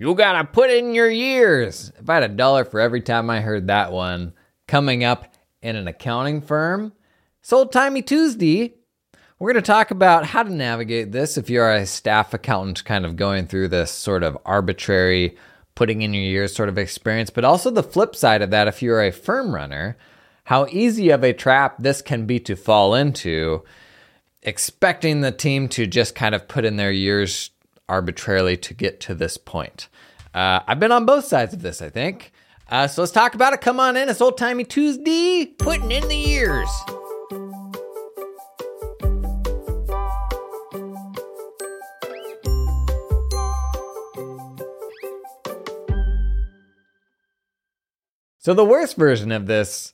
You gotta put in your years. If I had a dollar for every time I heard that one coming up in an accounting firm, it's old timey Tuesday. We're to talk about how to navigate this if you're a staff accountant kind of going through this sort of arbitrary putting in your years sort of experience, but also the flip side of that if you're a firm runner, how easy of a trap this can be to fall into, expecting the team to just kind of put in their years arbitrarily to get to this point. Uh, I've been on both sides of this, I think. Uh, so let's talk about it. Come on in. It's old timey Tuesday, putting in the years. So the worst version of this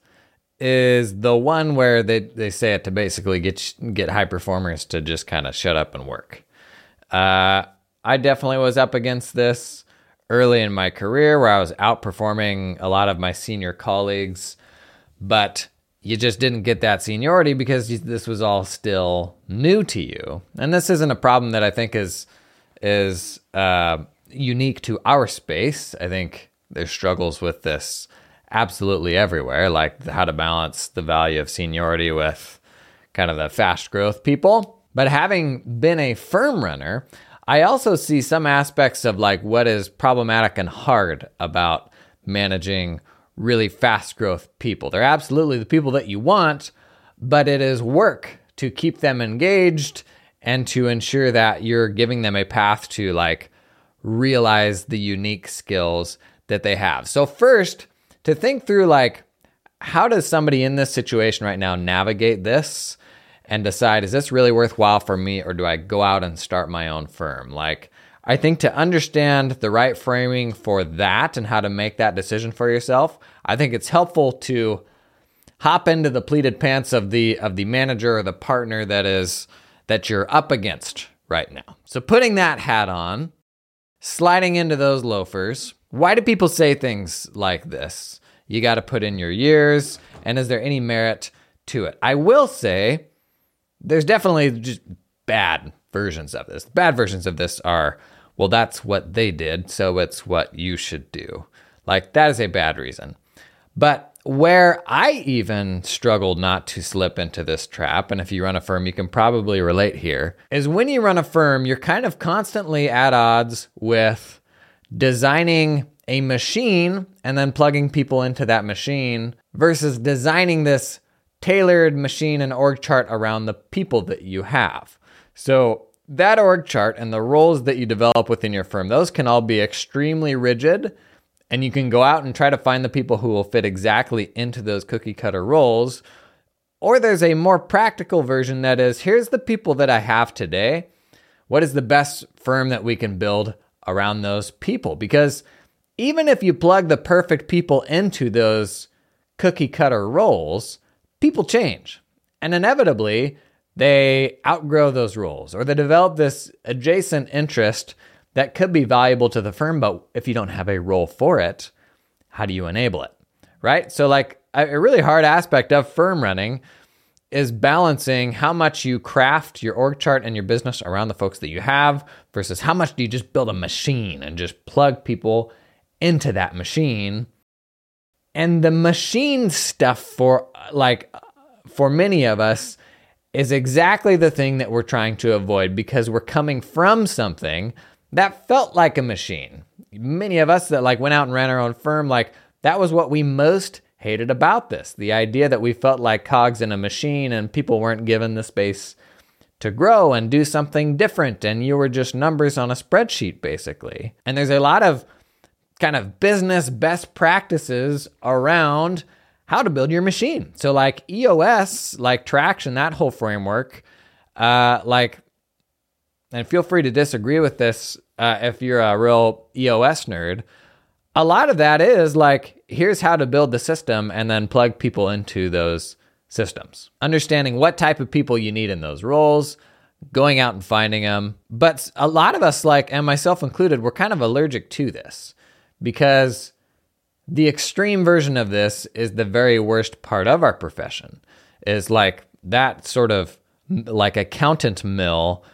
is the one where they, they say it to basically get get high performers to just kind of shut up and work. Uh, I definitely was up against this early in my career where I was outperforming a lot of my senior colleagues, but you just didn't get that seniority because this was all still new to you. And this isn't a problem that I think is is uh, unique to our space. I think there's struggles with this absolutely everywhere, like how to balance the value of seniority with kind of the fast growth people. But having been a firm runner, I also see some aspects of like what is problematic and hard about managing really fast growth people. They're absolutely the people that you want, but it is work to keep them engaged and to ensure that you're giving them a path to like realize the unique skills that they have. So first, to think through like how does somebody in this situation right now navigate this and decide is this really worthwhile for me or do I go out and start my own firm? Like I think to understand the right framing for that and how to make that decision for yourself, I think it's helpful to hop into the pleated pants of the of the manager or the partner that is that you're up against right now. So putting that hat on, sliding into those loafers, why do people say things like this? You got to put in your years, and is there any merit to it? I will say there's definitely just bad versions of this. Bad versions of this are, well, that's what they did, so it's what you should do. Like, that is a bad reason. But where I even struggled not to slip into this trap, and if you run a firm, you can probably relate here, is when you run a firm, you're kind of constantly at odds with designing a machine and then plugging people into that machine versus designing this tailored machine and org chart around the people that you have. So, that org chart and the roles that you develop within your firm, those can all be extremely rigid. And you can go out and try to find the people who will fit exactly into those cookie cutter roles. Or there's a more practical version that is here's the people that I have today. What is the best firm that we can build around those people because even if you plug the perfect people into those cookie cutter roles, people change. And inevitably, they outgrow those roles or they develop this adjacent interest that could be valuable to the firm. But if you don't have a role for it, how do you enable it? Right? So, like a really hard aspect of firm running is balancing how much you craft your org chart and your business around the folks that you have versus how much do you just build a machine and just plug people into that machine. And the machine stuff for like for many of us is exactly the thing that we're trying to avoid because we're coming from something that felt like a machine. Many of us that like went out and ran our own firm like that was what we most hated about this. The idea that we felt like cogs in a machine and people weren't given the space to grow and do something different and you were just numbers on a spreadsheet basically. And there's a lot of kind of business best practices around how to build your machine. So like EOS, like traction, that whole framework, uh, like, and feel free to disagree with this uh, if you're a real EOS nerd a lot of that is like, here's how to build the system and then plug people into those systems. Understanding what type of people you need in those roles, going out and finding them. But a lot of us, like, and myself included, we're kind of allergic to this because the extreme version of this is the very worst part of our profession, is like that sort of like accountant mill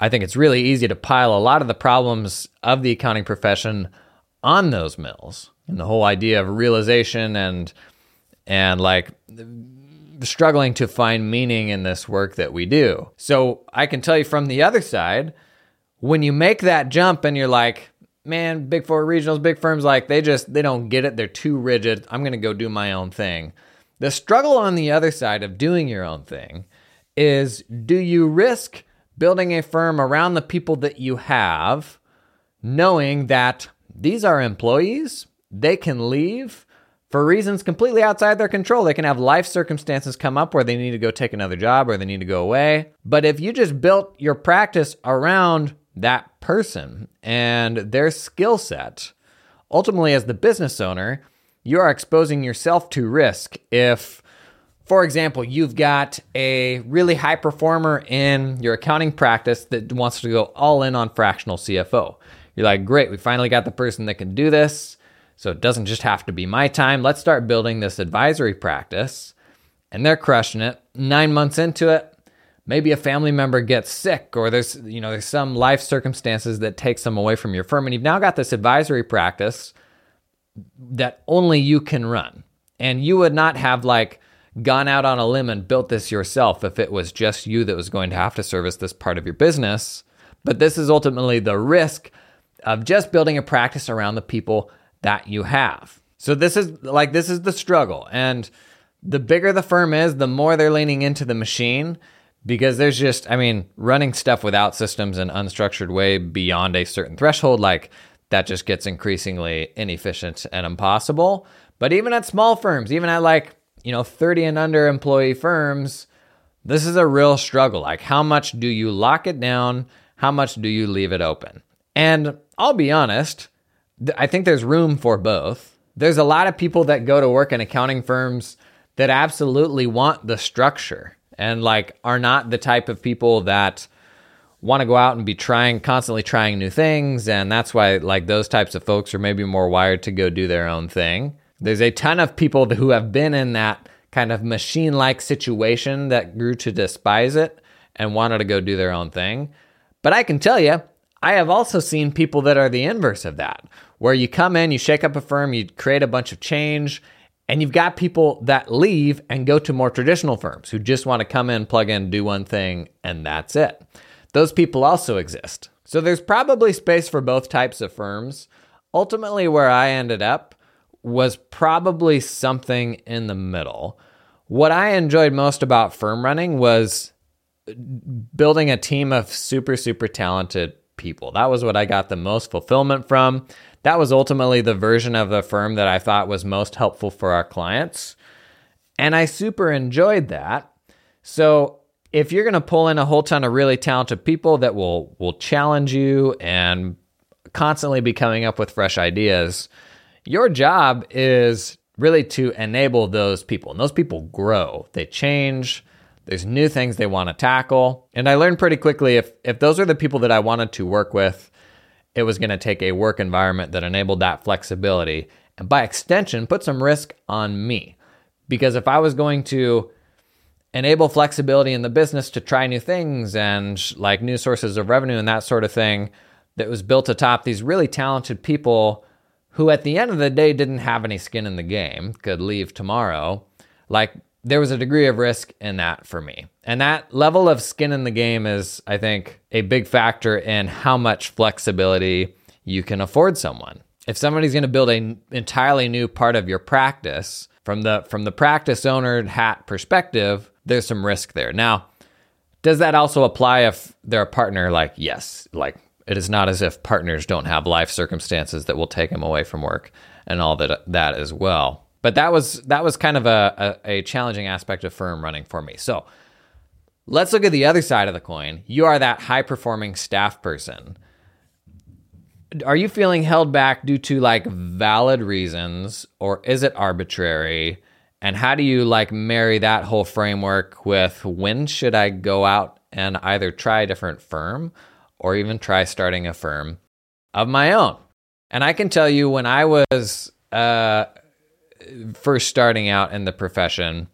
I think it's really easy to pile a lot of the problems of the accounting profession on those mills and the whole idea of realization and and like struggling to find meaning in this work that we do. So I can tell you from the other side, when you make that jump and you're like, man, big four regionals, big firms, like they just they don't get it. They're too rigid. I'm gonna go do my own thing. The struggle on the other side of doing your own thing is do you risk building a firm around the people that you have, knowing that these are employees, they can leave for reasons completely outside their control. They can have life circumstances come up where they need to go take another job or they need to go away. But if you just built your practice around that person and their skill set, ultimately, as the business owner, you are exposing yourself to risk if for example, you've got a really high performer in your accounting practice that wants to go all in on fractional CFO. You're like, great, we finally got the person that can do this. So it doesn't just have to be my time. Let's start building this advisory practice. And they're crushing it. Nine months into it, maybe a family member gets sick or there's you know there's some life circumstances that takes them away from your firm and you've now got this advisory practice that only you can run and you would not have like gone out on a limb and built this yourself if it was just you that was going to have to service this part of your business. But this is ultimately the risk of just building a practice around the people that you have. So this is like this is the struggle. And the bigger the firm is, the more they're leaning into the machine because there's just I mean, running stuff without systems in unstructured way beyond a certain threshold like that just gets increasingly inefficient and impossible. But even at small firms, even at like you know, 30 and under employee firms, this is a real struggle. Like, how much do you lock it down? How much do you leave it open? And I'll be honest, I think there's room for both. There's a lot of people that go to work in accounting firms that absolutely want the structure and like are not the type of people that want to go out and be trying constantly trying new things and that's why like those types of folks are maybe more wired to go do their own thing there's a ton of people who have been in that kind of machine like situation that grew to despise it and wanted to go do their own thing. But I can tell you, I have also seen people that are the inverse of that, where you come in, you shake up a firm, you create a bunch of change, and you've got people that leave and go to more traditional firms who just want to come in, plug in, do one thing, and that's it. Those people also exist. So there's probably space for both types of firms. Ultimately, where I ended up was probably something in the middle. What I enjoyed most about firm running was building a team of super, super talented people. That was what I got the most fulfillment from. That was ultimately the version of the firm that I thought was most helpful for our clients. And I super enjoyed that. So if you're going to pull in a whole ton of really talented people that will will challenge you and constantly be coming up with fresh ideas, your job is really to enable those people. And those people grow, they change, there's new things they want to tackle. And I learned pretty quickly if, if those are the people that I wanted to work with, it was going to take a work environment that enabled that flexibility. And by extension, put some risk on me. Because if I was going to enable flexibility in the business to try new things and like new sources of revenue and that sort of thing that was built atop these really talented people who at the end of the day didn't have any skin in the game, could leave tomorrow, like there was a degree of risk in that for me. And that level of skin in the game is, I think, a big factor in how much flexibility you can afford someone. If somebody's going to build an entirely new part of your practice from the from the practice owner hat perspective, there's some risk there. Now, does that also apply if they're a partner like yes, like it is not as if partners don't have life circumstances that will take them away from work and all that that as well. But that was that was kind of a, a, a challenging aspect of firm running for me. So let's look at the other side of the coin. You are that high performing staff person. Are you feeling held back due to like valid reasons or is it arbitrary? And how do you like marry that whole framework with when should I go out and either try a different firm or even try starting a firm of my own. And I can tell you when I was uh, first starting out in the profession,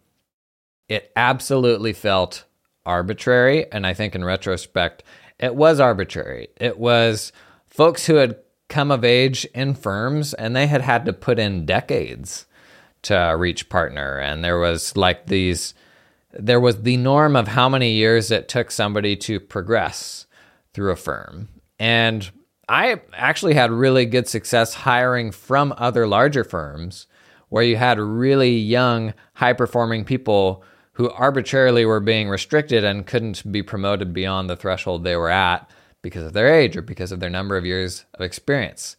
it absolutely felt arbitrary. And I think in retrospect, It was arbitrary. It was folks who had come of age in firms and they had had to put in decades to reach partner. And there was like these, there was the norm of how many years it took somebody to progress through a firm. And I actually had really good success hiring from other larger firms where you had really young, high performing people who arbitrarily were being restricted and couldn't be promoted beyond the threshold they were at because of their age or because of their number of years of experience.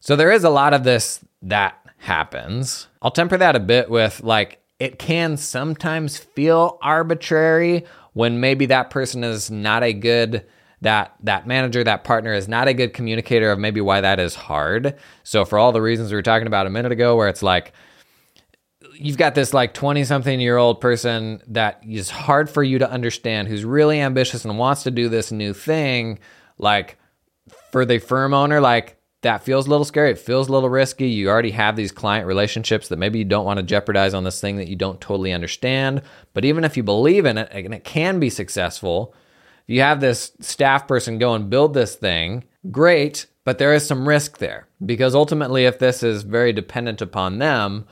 So there is a lot of this that happens. I'll temper that a bit with like, it can sometimes feel arbitrary when maybe that person is not a good that that manager that partner is not a good communicator of maybe why that is hard. So for all the reasons we were talking about a minute ago where it's like you've got this like 20 something year old person that is hard for you to understand who's really ambitious and wants to do this new thing like for the firm owner like that feels a little scary. It feels a little risky. You already have these client relationships that maybe you don't want to jeopardize on this thing that you don't totally understand. But even if you believe in it and it can be successful you have this staff person go and build this thing great but there is some risk there because ultimately if this is very dependent upon them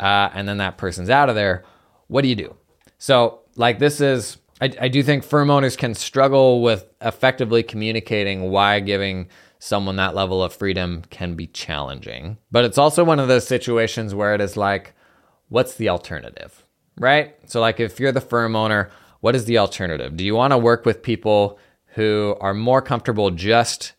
uh, and then that person's out of there, what do you do? So, like, this is, I, I do think firm owners can struggle with effectively communicating why giving someone that level of freedom can be challenging. But it's also one of those situations where it is like, what's the alternative? Right? So, like, if you're the firm owner, what is the alternative? Do you want to work with people who are more comfortable just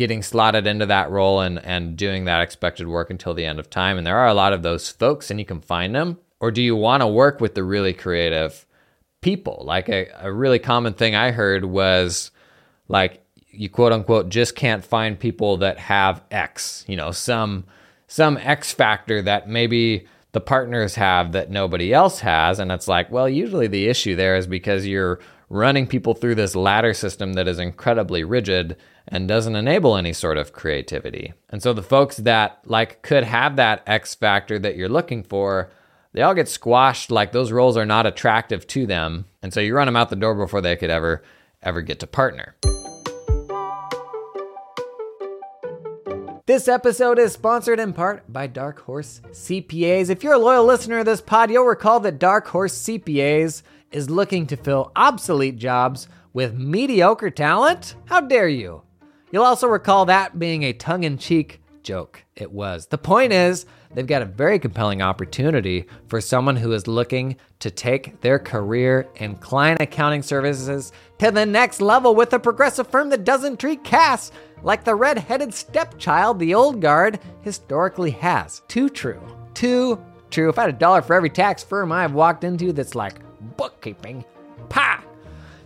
getting slotted into that role and, and doing that expected work until the end of time. And there are a lot of those folks, and you can find them. Or do you want to work with the really creative people? Like a, a really common thing I heard was like, you quote unquote just can't find people that have X, you know, some some X factor that maybe the partners have that nobody else has. And it's like, well, usually the issue there is because you're running people through this ladder system that is incredibly rigid and doesn't enable any sort of creativity. And so the folks that like could have that X factor that you're looking for, they all get squashed like those roles are not attractive to them. And so you run them out the door before they could ever ever get to partner. This episode is sponsored in part by Darkhorse CPAs. If you're a loyal listener of this pod, you'll recall that Darkhorse CPAs is looking to fill obsolete jobs with mediocre talent. How dare you? You'll also recall that being a tongue in cheek joke. It was. The point is, they've got a very compelling opportunity for someone who is looking to take their career in client accounting services to the next level with a progressive firm that doesn't treat CAS like the red headed stepchild the old guard historically has. Too true. Too true. If I had a dollar for every tax firm I've walked into that's like bookkeeping, pa!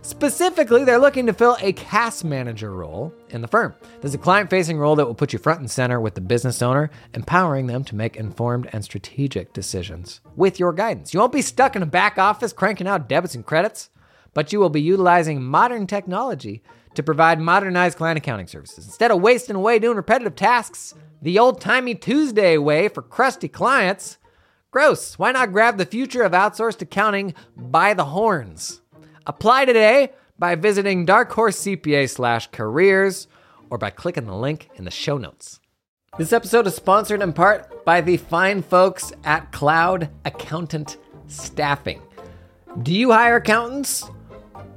Specifically, they're looking to fill a CAS manager role in the firm. There's a client facing role that will put you front and center with the business owner, empowering them to make informed and strategic decisions with your guidance. You won't be stuck in a back office cranking out debits and credits, but you will be utilizing modern technology to provide modernized client accounting services. Instead of wasting away doing repetitive tasks the old timey Tuesday way for crusty clients, gross. Why not grab the future of outsourced accounting by the horns? Apply today by visiting darkhorsecpa slash careers or by clicking the link in the show notes. This episode is sponsored in part by the fine folks at Cloud Accountant Staffing. Do you hire accountants?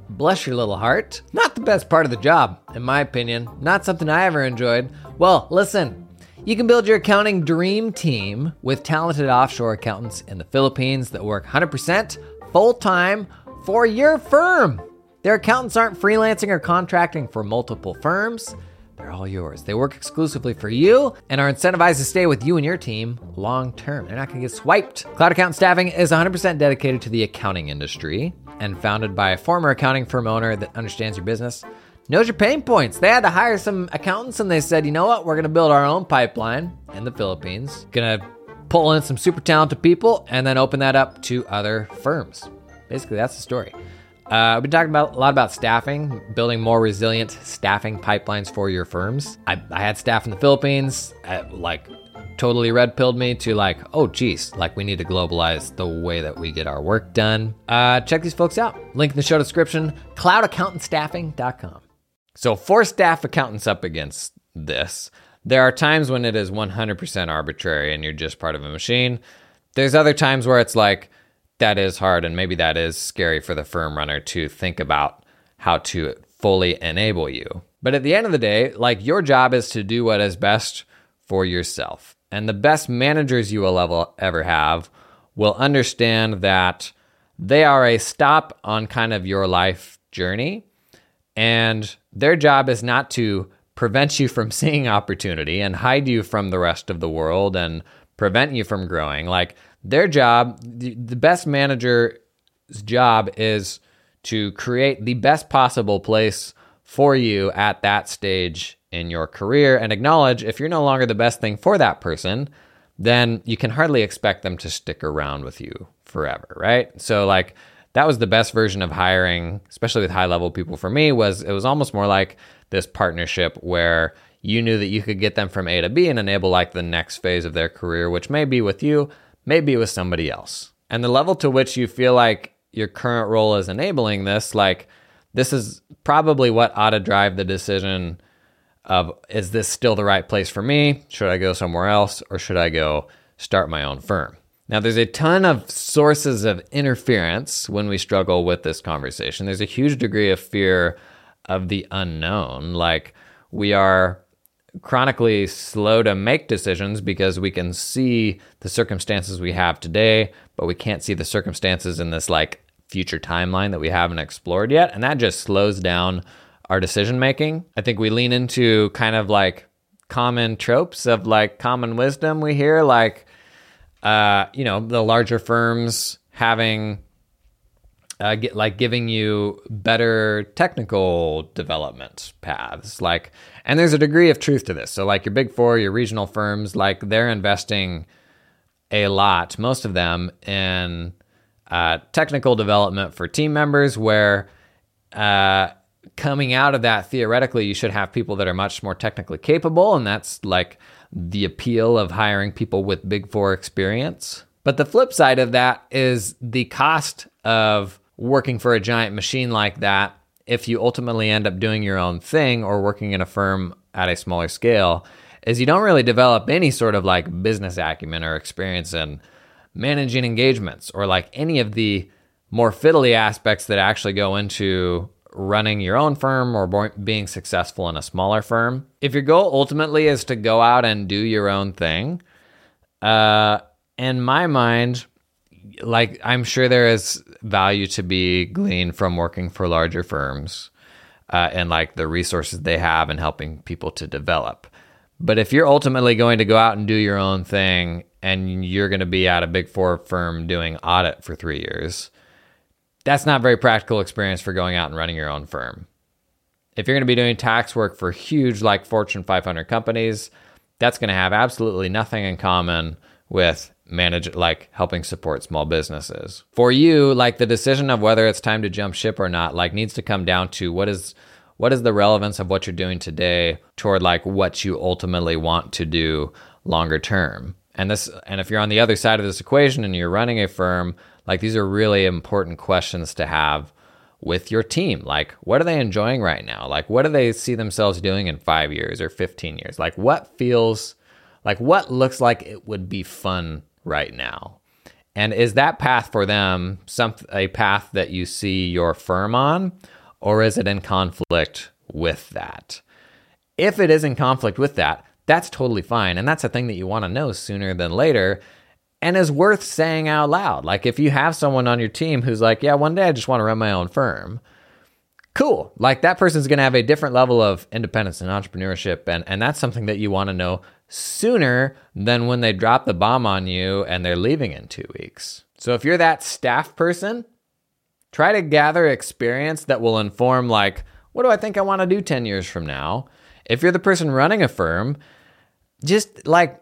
Bless your little heart. Not the best part of the job, in my opinion. Not something I ever enjoyed. Well, listen, you can build your accounting dream team with talented offshore accountants in the Philippines that work 100% full time for your firm. Their accountants aren't freelancing or contracting for multiple firms. They're all yours. They work exclusively for you and are incentivized to stay with you and your team long term. They're not going to get swiped. Cloud Account Staffing is 100% dedicated to the accounting industry and founded by a former accounting firm owner that understands your business, knows your pain points. They had to hire some accountants and they said, you know what? We're going to build our own pipeline in the Philippines, going to pull in some super talented people and then open that up to other firms. Basically, that's the story. Uh, we've been talking about a lot about staffing, building more resilient staffing pipelines for your firms. I, I had staff in the Philippines, uh, like totally red pilled me to like, oh geez, like we need to globalize the way that we get our work done. Uh, check these folks out. Link in the show description, cloudaccountantstaffing.com. So for staff accountants up against this, there are times when it is 100% arbitrary and you're just part of a machine. There's other times where it's like, that is hard and maybe that is scary for the firm runner to think about how to fully enable you. But at the end of the day, like your job is to do what is best for yourself. And the best managers you will ever, have will understand that they are a stop on kind of your life journey. And their job is not to prevent you from seeing opportunity and hide you from the rest of the world and prevent you from growing. Like their job, the, the best manager's job is to create the best possible place for you at that stage in your career and acknowledge if you're no longer the best thing for that person, then you can hardly expect them to stick around with you forever, right? So like that was the best version of hiring, especially with high level people for me was it was almost more like this partnership where you knew that you could get them from A to B and enable like the next phase of their career, which may be with you, maybe with somebody else. And the level to which you feel like your current role is enabling this, like this is probably what ought to drive the decision of is this still the right place for me? Should I go somewhere else or should I go start my own firm? Now, there's a ton of sources of interference when we struggle with this conversation. There's a huge degree of fear of the unknown. Like, we are chronically slow to make decisions because we can see the circumstances we have today, but we can't see the circumstances in this like future timeline that we haven't explored yet. And that just slows down our decision making. I think we lean into kind of like common tropes of like common wisdom we hear, like, uh, you know, the larger firms having uh, get, like giving you better technical development paths. Like, and there's a degree of truth to this. So, like your big four, your regional firms, like they're investing a lot, most of them, in uh, technical development for team members, where uh, coming out of that, theoretically, you should have people that are much more technically capable. And that's like the appeal of hiring people with big four experience. But the flip side of that is the cost of working for a giant machine like that, if you ultimately end up doing your own thing or working in a firm at a smaller scale, is you don't really develop any sort of like business acumen or experience in managing engagements or like any of the more fiddly aspects that actually go into running your own firm or being successful in a smaller firm. If your goal ultimately is to go out and do your own thing, uh, in my mind, like I'm sure there is value to be gleaned from working for larger firms uh, and like the resources they have and helping people to develop. But if you're ultimately going to go out and do your own thing and you're going to be at a big four firm doing audit for three years, that's not very practical experience for going out and running your own firm. If you're going to be doing tax work for huge, like Fortune 500 companies, that's going to have absolutely nothing in common with manage like helping support small businesses. For you, like the decision of whether it's time to jump ship or not, like needs to come down to what is what is the relevance of what you're doing today toward like what you ultimately want to do longer term. And this and if you're on the other side of this equation and you're running a firm, like these are really important questions to have with your team. Like, what are they enjoying right now? Like, what do they see themselves doing in five years or 15 years? Like, what feels like, what looks like it would be fun right now? And is that path for them some a path that you see your firm on, or is it in conflict with that? If it is in conflict with that, that's totally fine. And that's a thing that you want to know sooner than later and is worth saying out loud. Like if you have someone on your team who's like, yeah, one day I just want to run my own firm. Cool. Like that person's going to have a different level of independence and entrepreneurship. And, and that's something that you want to know sooner than when they drop the bomb on you and they're leaving in two weeks. So if you're that staff person, try to gather experience that will inform, like, what do I think I want to do 10 years from now? If you're the person running a firm, just like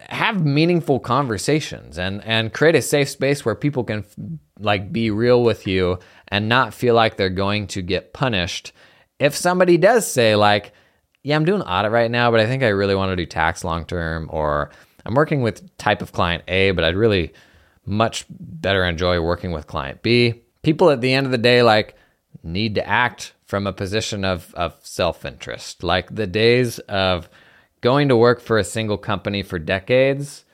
have meaningful conversations and and create a safe space where people can like be real with you and not feel like they're going to get punished if somebody does say like yeah i'm doing audit right now but i think i really want to do tax long term or i'm working with type of client a but i'd really much better enjoy working with client b people at the end of the day like need to act from a position of, of self-interest like the days of going to work for a single company for decades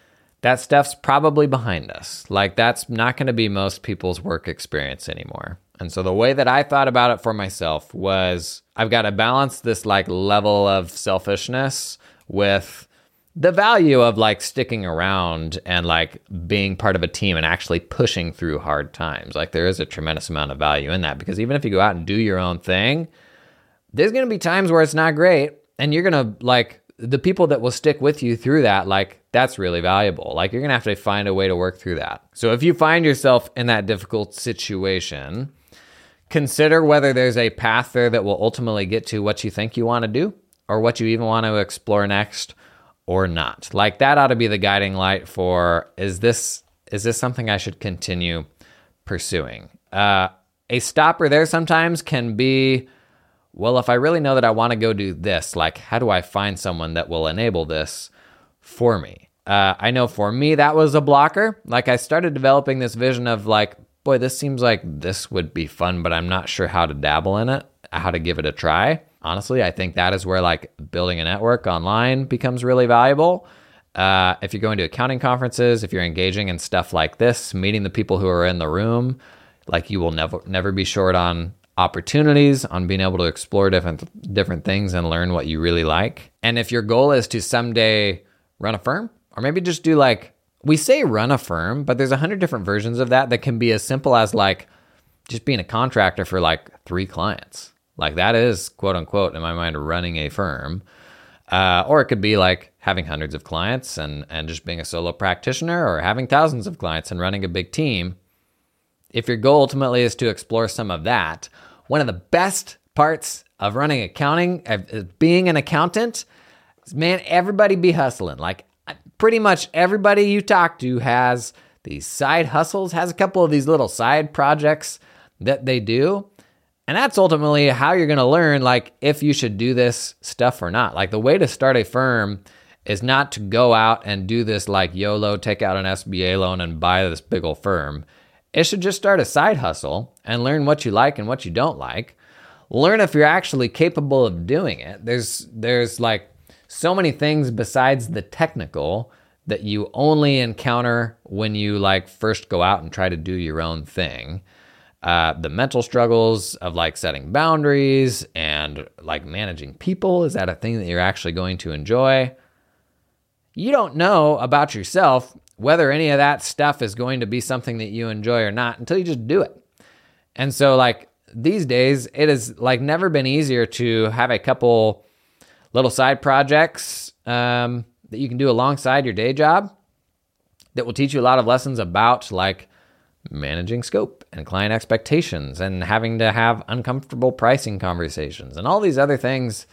that stuff's probably behind us. Like, that's not going to be most people's work experience anymore. And so, the way that I thought about it for myself was I've got to balance this like level of selfishness with the value of like sticking around and like being part of a team and actually pushing through hard times. Like, there is a tremendous amount of value in that because even if you go out and do your own thing, there's going to be times where it's not great and you're going to like the people that will stick with you through that, like that's really valuable. Like you're gonna have to find a way to work through that. So if you find yourself in that difficult situation, consider whether there's a path there that will ultimately get to what you think you want to do or what you even want to explore next or not. Like that ought to be the guiding light for is this is this something I should continue pursuing? Uh, a stopper there sometimes can be well, if I really know that I want to go do this, like, how do I find someone that will enable this for me? Uh, I know for me, that was a blocker. Like, I started developing this vision of, like, boy, this seems like this would be fun, but I'm not sure how to dabble in it, how to give it a try. Honestly, I think that is where, like, building a network online becomes really valuable. Uh, if you're going to accounting conferences, if you're engaging in stuff like this, meeting the people who are in the room, like you will never never be short on opportunities on being able to explore different different things and learn what you really like. And if your goal is to someday run a firm or maybe just do like we say run a firm, but there's a hundred different versions of that that can be as simple as like just being a contractor for like three clients. Like that is quote unquote in my mind running a firm. Uh, or it could be like having hundreds of clients and and just being a solo practitioner or having thousands of clients and running a big team if your goal ultimately is to explore some of that, one of the best parts of running accounting, of being an accountant, man, everybody be hustling. Like pretty much everybody you talk to has these side hustles, has a couple of these little side projects that they do. And that's ultimately how you're going to learn like if you should do this stuff or not. Like the way to start a firm is not to go out and do this like YOLO, take out an SBA loan and buy this big old firm. It should just start a side hustle and learn what you like and what you don't like. Learn if you're actually capable of doing it. There's there's like so many things besides the technical that you only encounter when you like first go out and try to do your own thing. Uh, the mental struggles of like setting boundaries and like managing people is that a thing that you're actually going to enjoy? You don't know about yourself whether any of that stuff is going to be something that you enjoy or not until you just do it. And so, like these days, it has like never been easier to have a couple little side projects um, that you can do alongside your day job that will teach you a lot of lessons about like managing scope and client expectations and having to have uncomfortable pricing conversations and all these other things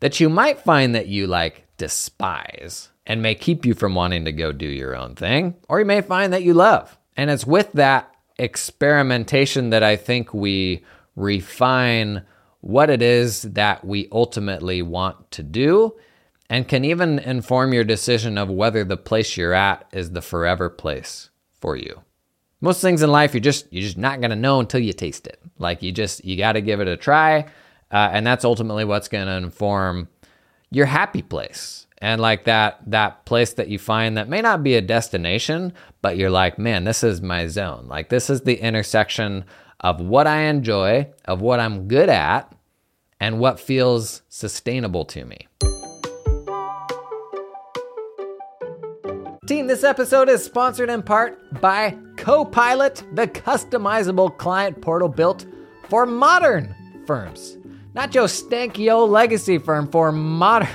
that you might find that you like despise and may keep you from wanting to go do your own thing, or you may find that you love. And it's with that experimentation that I think we refine what it is that we ultimately want to do and can even inform your decision of whether the place you're at is the forever place for you. Most things in life you just you're just not to know until you taste it. Like you just you got to give it a try uh, and that's ultimately what's to inform your happy place and like that that place that you find that may not be a destination but you're like man this is my zone like this is the intersection of what i enjoy of what i'm good at and what feels sustainable to me Team, this episode is sponsored in part by Copilot, the customizable client portal built for modern firms. Not your stanky old legacy firm for modern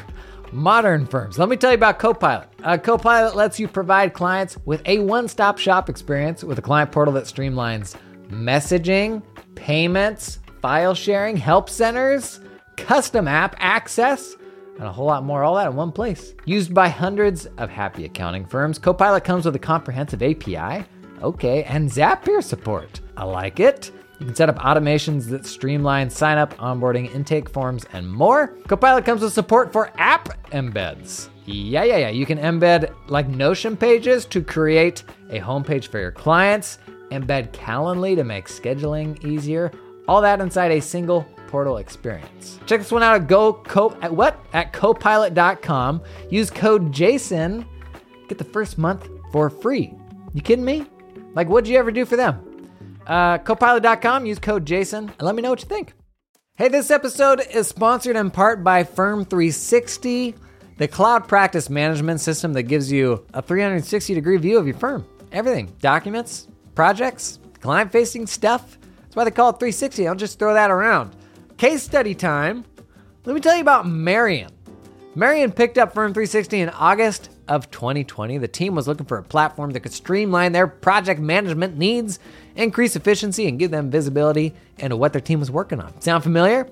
modern firms. Let me tell you about Copilot. Uh, Copilot lets you provide clients with a one stop shop experience with a client portal that streamlines messaging, payments, file sharing, help centers, custom app access, and a whole lot more, all that in one place. Used by hundreds of happy accounting firms, Copilot comes with a comprehensive API Okay, and Zapier support. I like it. You can set up automations that streamline sign up, onboarding, intake forms, and more. Copilot comes with support for app embeds. Yeah, yeah, yeah. You can embed like Notion pages to create a homepage for your clients, embed Calendly to make scheduling easier. All that inside a single portal experience. Check this one out at go co at what? At copilot.com. Use code JASON. Get the first month for free. You kidding me? Like what'd you ever do for them? Uh, copilot.com, use code JASON, and let me know what you think. Hey, this episode is sponsored in part by Firm360, the cloud practice management system that gives you a 360 degree view of your firm. Everything documents, projects, client facing stuff. That's why they call it 360. I'll just throw that around. Case study time. Let me tell you about Marion. Marion picked up Firm360 in August of 2020. The team was looking for a platform that could streamline their project management needs, increase efficiency, and give them visibility into what their team was working on. Sound familiar?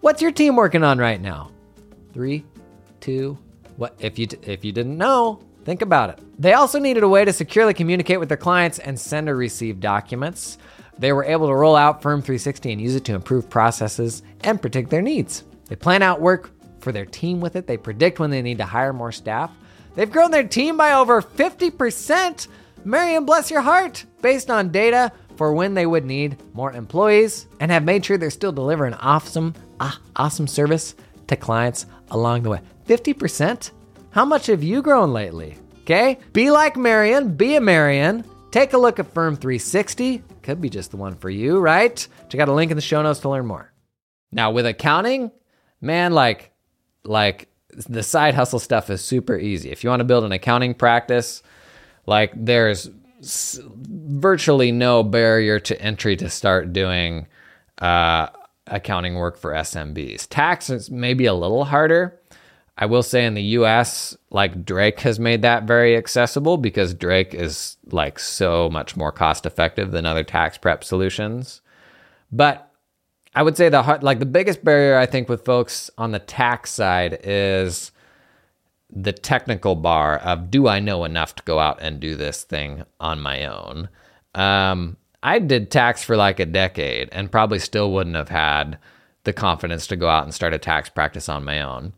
What's your team working on right now? Three, two, what? If you if you didn't know, think about it. They also needed a way to securely communicate with their clients and send or receive documents. They were able to roll out Firm360 and use it to improve processes and predict their needs. They plan out work for their team with it. They predict when they need to hire more staff. They've grown their team by over 50%. Marion, bless your heart, based on data for when they would need more employees and have made sure they're still delivering awesome, ah, awesome service to clients along the way. 50%? How much have you grown lately? Okay? Be like Marion, be a Marion. Take a look at Firm360. Could be just the one for you, right? Check out a link in the show notes to learn more. Now, with accounting, man, like, like the side hustle stuff is super easy. If you want to build an accounting practice, like there's virtually no barrier to entry to start doing uh, accounting work for SMBs. Tax is maybe a little harder. I will say in the US, like Drake has made that very accessible because Drake is like so much more cost effective than other tax prep solutions. But I would say the like the biggest barrier I think with folks on the tax side is the technical bar of do I know enough to go out and do this thing on my own. Um, I did tax for like a decade and probably still wouldn't have had the confidence to go out and start a tax practice on my own.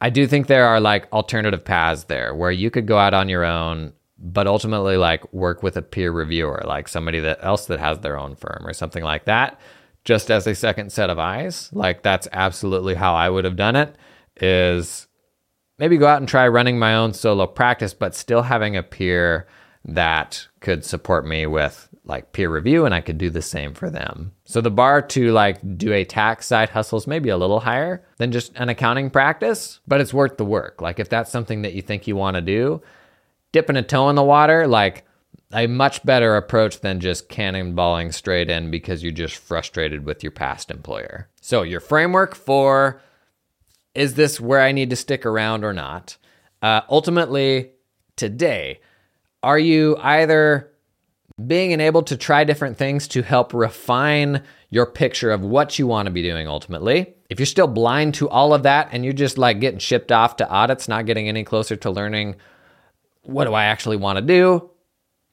I do think there are like alternative paths there where you could go out on your own, but ultimately like work with a peer reviewer, like somebody that else that has their own firm or something like that just as a second set of eyes. Like that's absolutely how I would have done it is maybe go out and try running my own solo practice but still having a peer that could support me with like peer review and I could do the same for them. So the bar to like do a tax side hustle is maybe a little higher than just an accounting practice, but it's worth the work. Like if that's something that you think you want to do, dipping a toe in the water, like a much better approach than just cannonballing straight in because you're just frustrated with your past employer. So, your framework for is this where I need to stick around or not? Uh, ultimately, today, are you either being enabled to try different things to help refine your picture of what you want to be doing ultimately? If you're still blind to all of that and you're just like getting shipped off to audits, not getting any closer to learning what do I actually want to do,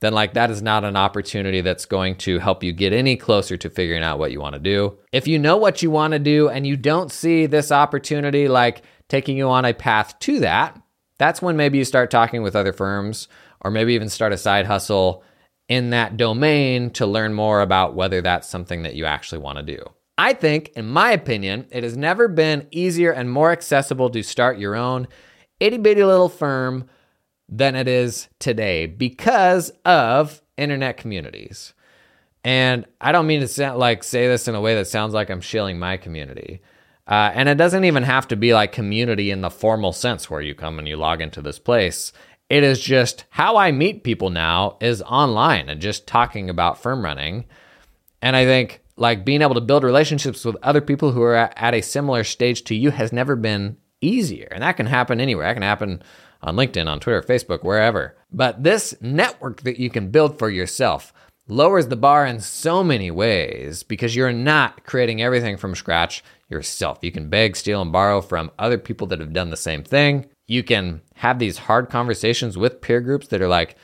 then like that is not an opportunity that's going to help you get any closer to figuring out what you want to do. If you know what you want to do and you don't see this opportunity like taking you on a path to that, that's when maybe you start talking with other firms or maybe even start a side hustle in that domain to learn more about whether that's something that you actually want to do. I think, in my opinion, it has never been easier and more accessible to start your own itty bitty little firm than it is today because of internet communities. And I don't mean to sound like say this in a way that sounds like I'm shilling my community. Uh, and it doesn't even have to be like community in the formal sense where you come and you log into this place. It is just how I meet people now is online and just talking about firm running. And I think like being able to build relationships with other people who are at a similar stage to you has never been easier. And that can happen anywhere. That can happen on LinkedIn, on Twitter, Facebook, wherever. But this network that you can build for yourself lowers the bar in so many ways because you're not creating everything from scratch yourself. You can beg, steal, and borrow from other people that have done the same thing. You can have these hard conversations with peer groups that are like,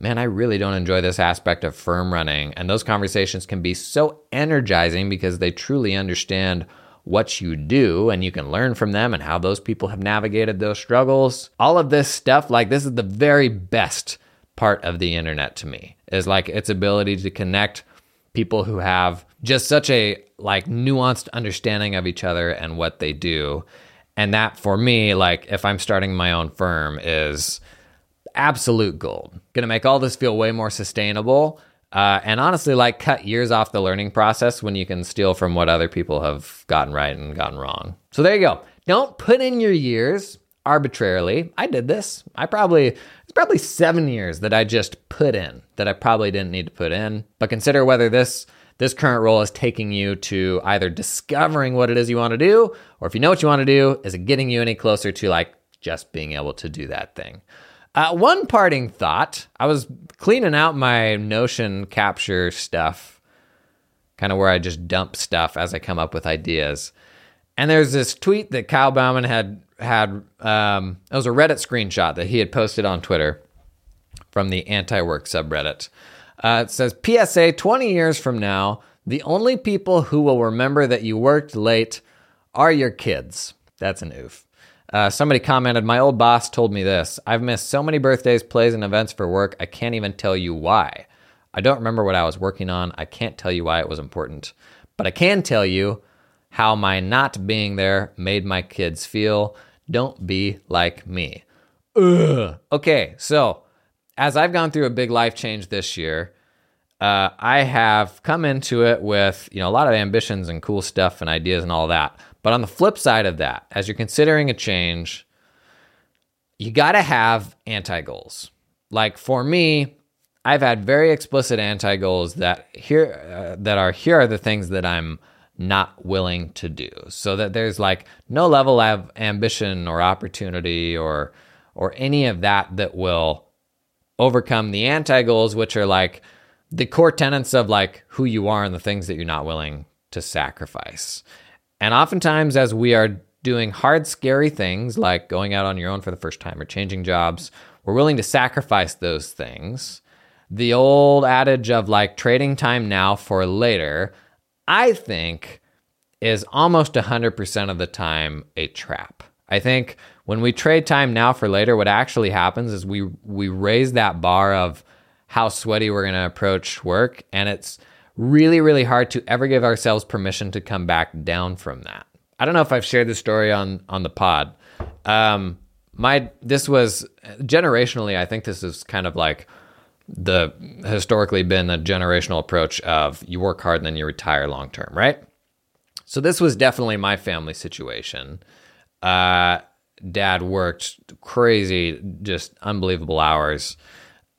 man, I really don't enjoy this aspect of firm running. And those conversations can be so energizing because they truly understand what you do and you can learn from them and how those people have navigated those struggles. All of this stuff, like, this is the very best part of the internet to me is like its ability to connect people who have just such a like nuanced understanding of each other and what they do and that for me like if i'm starting my own firm is absolute gold. Gonna make all this feel way more sustainable uh, and honestly like cut years off the learning process when you can steal from what other people have gotten right and gotten wrong. So there you go. Don't put in your years arbitrarily. I did this. I probably it's probably seven years that I just put in that I probably didn't need to put in. But consider whether this this current role is taking you to either discovering what it is you want to do, or if you know what you want to do, is it getting you any closer to like just being able to do that thing? Uh, one parting thought I was cleaning out my Notion capture stuff, kind of where I just dump stuff as I come up with ideas. And there's this tweet that Kyle Bauman had had um, it was a Reddit screenshot that he had posted on Twitter from the anti-work subreddit. Uh, it says PSA 20 years from now, the only people who will remember that you worked late are your kids. That's an oof. Uh, somebody commented, My old boss told me this. I've missed so many birthdays, plays, and events for work, I can't even tell you why. I don't remember what I was working on. I can't tell you why it was important. But I can tell you how my not being there made my kids feel. Don't be like me. Ugh. Okay, so as I've gone through a big life change this year, uh, I have come into it with you know a lot of ambitions and cool stuff and ideas and all that. But on the flip side of that, as you're considering a change, you got to have anti goals. Like for me, I've had very explicit anti goals that here uh, that are here are the things that I'm not willing to do. So that there's like no level of ambition or opportunity or or any of that that will overcome the anti goals, which are like the core tenets of like who you are and the things that you're not willing to sacrifice. And oftentimes, as we are doing hard, scary things like going out on your own for the first time or changing jobs, we're willing to sacrifice those things. The old adage of like trading time now for later I think is almost 100% of the time a trap. I think when we trade time now for later, what actually happens is we we raise that bar of how sweaty we're going to approach work and it's really really hard to ever give ourselves permission to come back down from that. I don't know if I've shared this story on on the pod. Um, my this was generationally, I think this is kind of like the historically been a generational approach of you work hard and then you retire long term, right? So this was definitely my family situation. Uh, dad worked crazy, just unbelievable hours.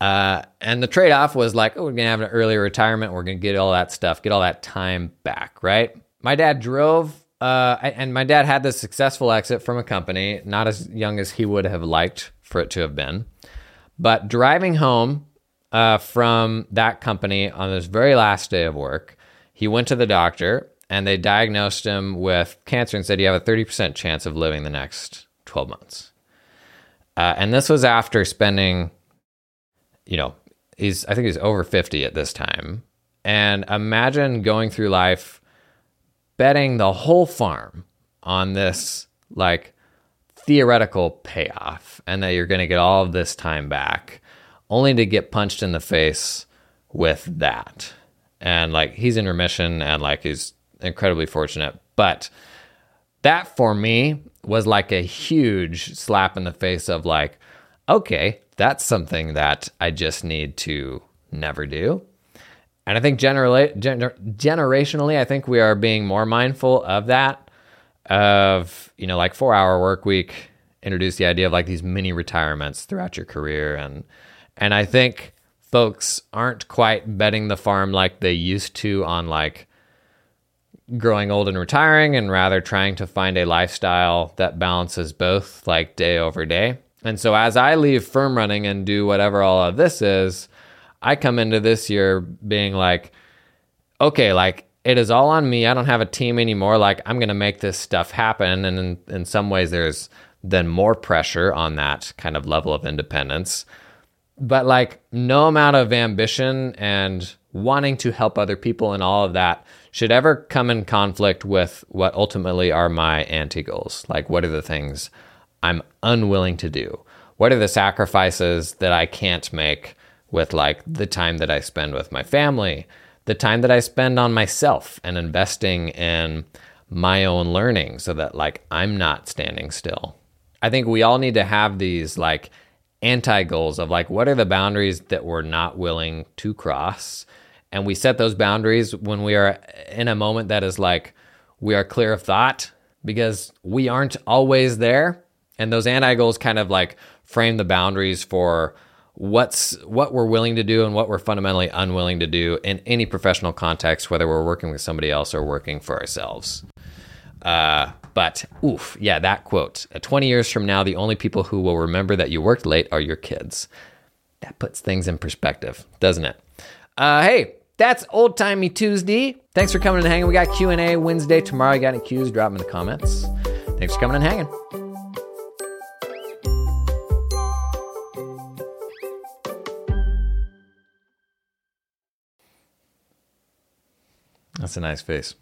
Uh, and the trade off was like, oh, we're gonna have an early retirement. We're gonna get all that stuff, get all that time back, right? My dad drove, uh, and my dad had this successful exit from a company, not as young as he would have liked for it to have been. But driving home uh, from that company on his very last day of work. He went to the doctor and they diagnosed him with cancer and said you have a 30% chance of living the next 12 months. Uh, and this was after spending, you know, he's, I think he's over 50 at this time. And imagine going through life betting the whole farm on this, like, theoretical payoff and that you're going to get all of this time back only to get punched in the face with that. And like he's in remission and like he's incredibly fortunate. But that for me was like a huge slap in the face of like, okay, that's something that I just need to never do. And I think generally, gener- generationally, I think we are being more mindful of that. Of you know, like four hour work week, introduce the idea of like these mini retirements throughout your career, and and I think folks aren't quite betting the farm like they used to on like growing old and retiring and rather trying to find a lifestyle that balances both like day over day. And so as I leave firm running and do whatever all of this is, I come into this year being like, okay, like it is all on me. I don't have a team anymore. Like I'm going to make this stuff happen. And in, in some ways, there's then more pressure on that kind of level of independence. but like no amount of ambition and wanting to help other people and all of that should ever come in conflict with what ultimately are my anti goals. Like, what are the things I'm unwilling to do? What are the sacrifices that I can't make with like the time that I spend with my family, the time that I spend on myself and investing in my own learning so that like I'm not standing still. I think we all need to have these like anti goals of like what are the boundaries that we're not willing to cross and we set those boundaries when we are in a moment that is like we are clear of thought because we aren't always there. And those anti goals kind of like frame the boundaries for what's what we're willing to do and what we're fundamentally unwilling to do in any professional context whether we're working with somebody else or working for ourselves. Uh, but oof yeah that quote 20 years from now the only people who will remember that you worked late are your kids. That puts things in perspective doesn't it? Uh, hey that's old timey Tuesday. Thanks for coming and hanging. We got Q and A Wednesday tomorrow. You got any Q's? Drop them in the comments. Thanks for coming and hanging. That's a nice face.